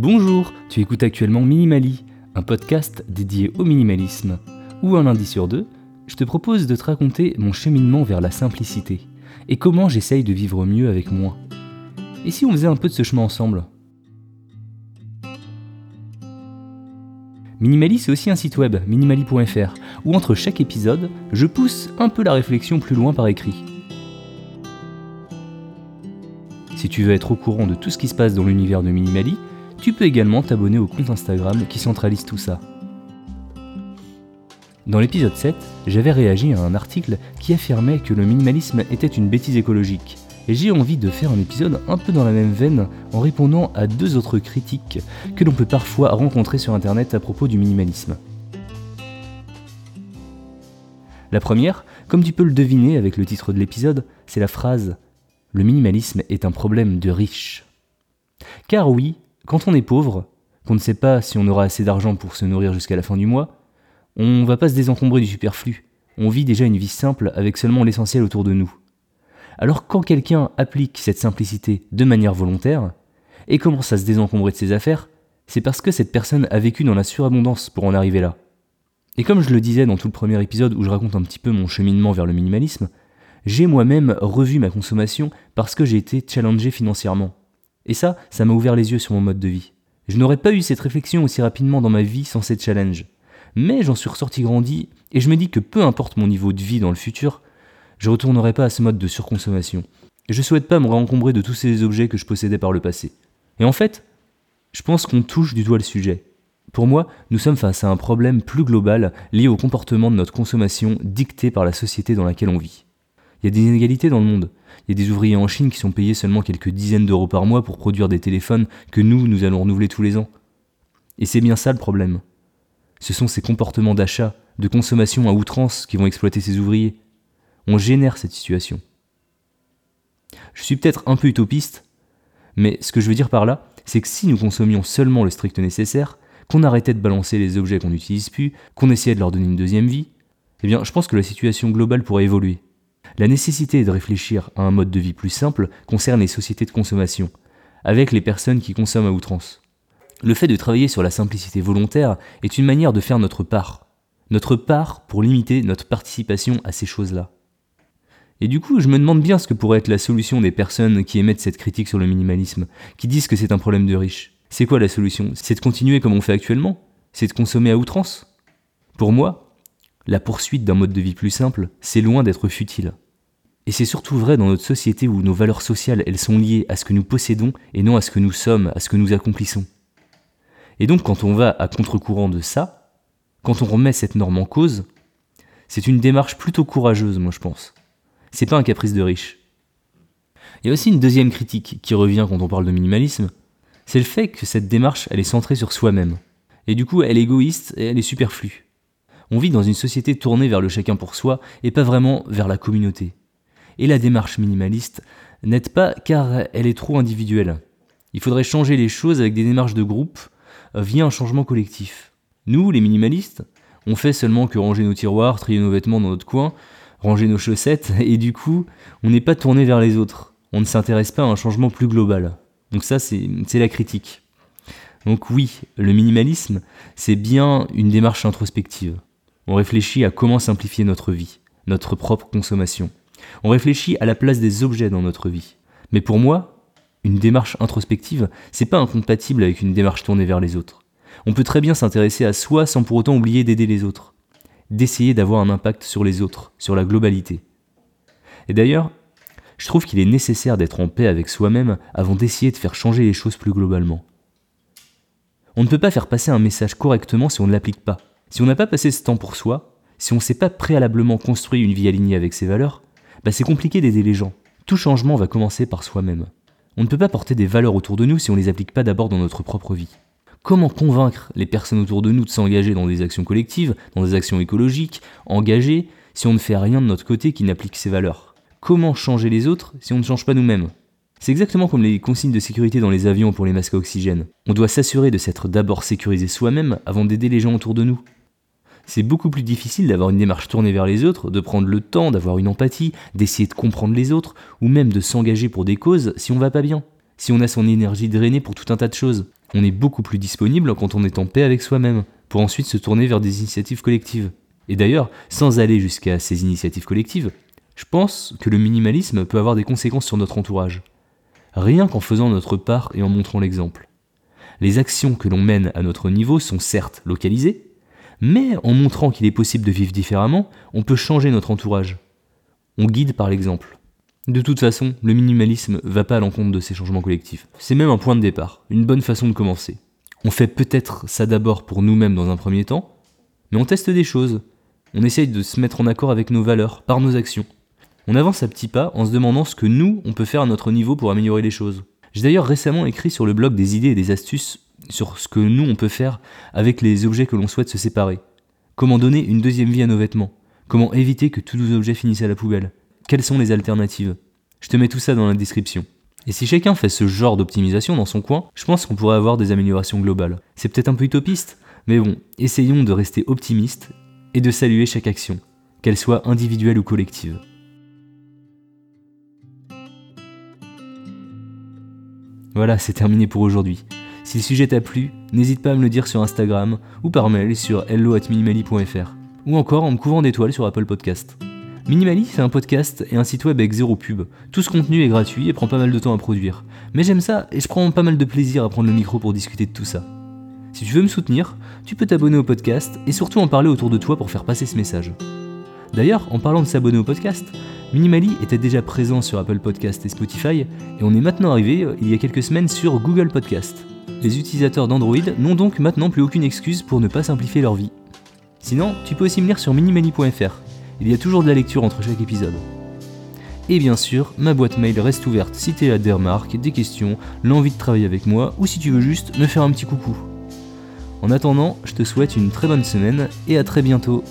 Bonjour, tu écoutes actuellement Minimali, un podcast dédié au minimalisme, où un lundi sur deux, je te propose de te raconter mon cheminement vers la simplicité et comment j'essaye de vivre mieux avec moi. Et si on faisait un peu de ce chemin ensemble? Minimali, c'est aussi un site web, minimali.fr, où entre chaque épisode, je pousse un peu la réflexion plus loin par écrit. Si tu veux être au courant de tout ce qui se passe dans l'univers de Minimali, tu peux également t'abonner au compte Instagram qui centralise tout ça. Dans l'épisode 7, j'avais réagi à un article qui affirmait que le minimalisme était une bêtise écologique. Et j'ai envie de faire un épisode un peu dans la même veine en répondant à deux autres critiques que l'on peut parfois rencontrer sur internet à propos du minimalisme. La première, comme tu peux le deviner avec le titre de l'épisode, c'est la phrase Le minimalisme est un problème de riches. Car oui, quand on est pauvre, qu'on ne sait pas si on aura assez d'argent pour se nourrir jusqu'à la fin du mois, on va pas se désencombrer du superflu. On vit déjà une vie simple avec seulement l'essentiel autour de nous. Alors quand quelqu'un applique cette simplicité de manière volontaire et commence à se désencombrer de ses affaires, c'est parce que cette personne a vécu dans la surabondance pour en arriver là. Et comme je le disais dans tout le premier épisode où je raconte un petit peu mon cheminement vers le minimalisme, j'ai moi-même revu ma consommation parce que j'ai été challengé financièrement. Et ça, ça m'a ouvert les yeux sur mon mode de vie. Je n'aurais pas eu cette réflexion aussi rapidement dans ma vie sans ces challenges mais j'en suis ressorti grandi et je me dis que peu importe mon niveau de vie dans le futur, je retournerai pas à ce mode de surconsommation. Et je souhaite pas me rencombrer de tous ces objets que je possédais par le passé. Et en fait, je pense qu'on touche du doigt le sujet. Pour moi, nous sommes face à un problème plus global lié au comportement de notre consommation dicté par la société dans laquelle on vit. Il y a des inégalités dans le monde. Il y a des ouvriers en Chine qui sont payés seulement quelques dizaines d'euros par mois pour produire des téléphones que nous, nous allons renouveler tous les ans. Et c'est bien ça le problème. Ce sont ces comportements d'achat, de consommation à outrance qui vont exploiter ces ouvriers. On génère cette situation. Je suis peut-être un peu utopiste, mais ce que je veux dire par là, c'est que si nous consommions seulement le strict nécessaire, qu'on arrêtait de balancer les objets qu'on n'utilise plus, qu'on essayait de leur donner une deuxième vie, eh bien je pense que la situation globale pourrait évoluer. La nécessité de réfléchir à un mode de vie plus simple concerne les sociétés de consommation, avec les personnes qui consomment à outrance. Le fait de travailler sur la simplicité volontaire est une manière de faire notre part. Notre part pour limiter notre participation à ces choses-là. Et du coup, je me demande bien ce que pourrait être la solution des personnes qui émettent cette critique sur le minimalisme, qui disent que c'est un problème de riches. C'est quoi la solution? C'est de continuer comme on fait actuellement? C'est de consommer à outrance? Pour moi, la poursuite d'un mode de vie plus simple, c'est loin d'être futile. Et c'est surtout vrai dans notre société où nos valeurs sociales, elles sont liées à ce que nous possédons et non à ce que nous sommes, à ce que nous accomplissons. Et donc quand on va à contre-courant de ça, quand on remet cette norme en cause, c'est une démarche plutôt courageuse, moi je pense. C'est pas un caprice de riche. Il y a aussi une deuxième critique qui revient quand on parle de minimalisme, c'est le fait que cette démarche, elle est centrée sur soi-même. Et du coup, elle est égoïste et elle est superflue. On vit dans une société tournée vers le chacun pour soi et pas vraiment vers la communauté. Et la démarche minimaliste n'aide pas car elle est trop individuelle. Il faudrait changer les choses avec des démarches de groupe euh, via un changement collectif. Nous, les minimalistes, on fait seulement que ranger nos tiroirs, trier nos vêtements dans notre coin, ranger nos chaussettes, et du coup, on n'est pas tourné vers les autres. On ne s'intéresse pas à un changement plus global. Donc ça, c'est la critique. Donc oui, le minimalisme, c'est bien une démarche introspective. On réfléchit à comment simplifier notre vie, notre propre consommation. On réfléchit à la place des objets dans notre vie. Mais pour moi, une démarche introspective, c'est pas incompatible avec une démarche tournée vers les autres. On peut très bien s'intéresser à soi sans pour autant oublier d'aider les autres, d'essayer d'avoir un impact sur les autres, sur la globalité. Et d'ailleurs, je trouve qu'il est nécessaire d'être en paix avec soi-même avant d'essayer de faire changer les choses plus globalement. On ne peut pas faire passer un message correctement si on ne l'applique pas. Si on n'a pas passé ce temps pour soi, si on ne s'est pas préalablement construit une vie alignée avec ses valeurs, bah c'est compliqué d'aider les gens. Tout changement va commencer par soi-même. On ne peut pas porter des valeurs autour de nous si on ne les applique pas d'abord dans notre propre vie. Comment convaincre les personnes autour de nous de s'engager dans des actions collectives, dans des actions écologiques, engagées, si on ne fait rien de notre côté qui n'applique ces valeurs? Comment changer les autres si on ne change pas nous-mêmes? C'est exactement comme les consignes de sécurité dans les avions pour les masques à oxygène. On doit s'assurer de s'être d'abord sécurisé soi-même avant d'aider les gens autour de nous c'est beaucoup plus difficile d'avoir une démarche tournée vers les autres, de prendre le temps, d'avoir une empathie, d'essayer de comprendre les autres, ou même de s'engager pour des causes si on va pas bien, si on a son énergie drainée pour tout un tas de choses. On est beaucoup plus disponible quand on est en paix avec soi-même, pour ensuite se tourner vers des initiatives collectives. Et d'ailleurs, sans aller jusqu'à ces initiatives collectives, je pense que le minimalisme peut avoir des conséquences sur notre entourage. Rien qu'en faisant notre part et en montrant l'exemple. Les actions que l'on mène à notre niveau sont certes localisées, mais en montrant qu'il est possible de vivre différemment, on peut changer notre entourage. On guide par l'exemple. De toute façon, le minimalisme va pas à l'encontre de ces changements collectifs. C'est même un point de départ, une bonne façon de commencer. On fait peut-être ça d'abord pour nous-mêmes dans un premier temps, mais on teste des choses. On essaye de se mettre en accord avec nos valeurs, par nos actions. On avance à petits pas en se demandant ce que nous, on peut faire à notre niveau pour améliorer les choses. J'ai d'ailleurs récemment écrit sur le blog des idées et des astuces sur ce que nous, on peut faire avec les objets que l'on souhaite se séparer. Comment donner une deuxième vie à nos vêtements? Comment éviter que tous nos objets finissent à la poubelle? Quelles sont les alternatives? Je te mets tout ça dans la description. Et si chacun fait ce genre d'optimisation dans son coin, je pense qu'on pourrait avoir des améliorations globales. C'est peut-être un peu utopiste, mais bon, essayons de rester optimistes et de saluer chaque action, qu'elle soit individuelle ou collective. Voilà, c'est terminé pour aujourd'hui. Si le sujet t'a plu, n'hésite pas à me le dire sur Instagram ou par mail sur hello@minimali.fr ou encore en me couvrant d'étoiles sur Apple Podcast. Minimali, c'est un podcast et un site web avec zéro pub. Tout ce contenu est gratuit et prend pas mal de temps à produire. Mais j'aime ça et je prends pas mal de plaisir à prendre le micro pour discuter de tout ça. Si tu veux me soutenir, tu peux t'abonner au podcast et surtout en parler autour de toi pour faire passer ce message. D'ailleurs, en parlant de s'abonner au podcast, Minimali était déjà présent sur Apple Podcast et Spotify et on est maintenant arrivé euh, il y a quelques semaines sur Google Podcast. Les utilisateurs d'Android n'ont donc maintenant plus aucune excuse pour ne pas simplifier leur vie. Sinon, tu peux aussi me lire sur minimali.fr. Il y a toujours de la lecture entre chaque épisode. Et bien sûr, ma boîte mail reste ouverte si tu as des remarques, des questions, l'envie de travailler avec moi ou si tu veux juste me faire un petit coucou. En attendant, je te souhaite une très bonne semaine et à très bientôt.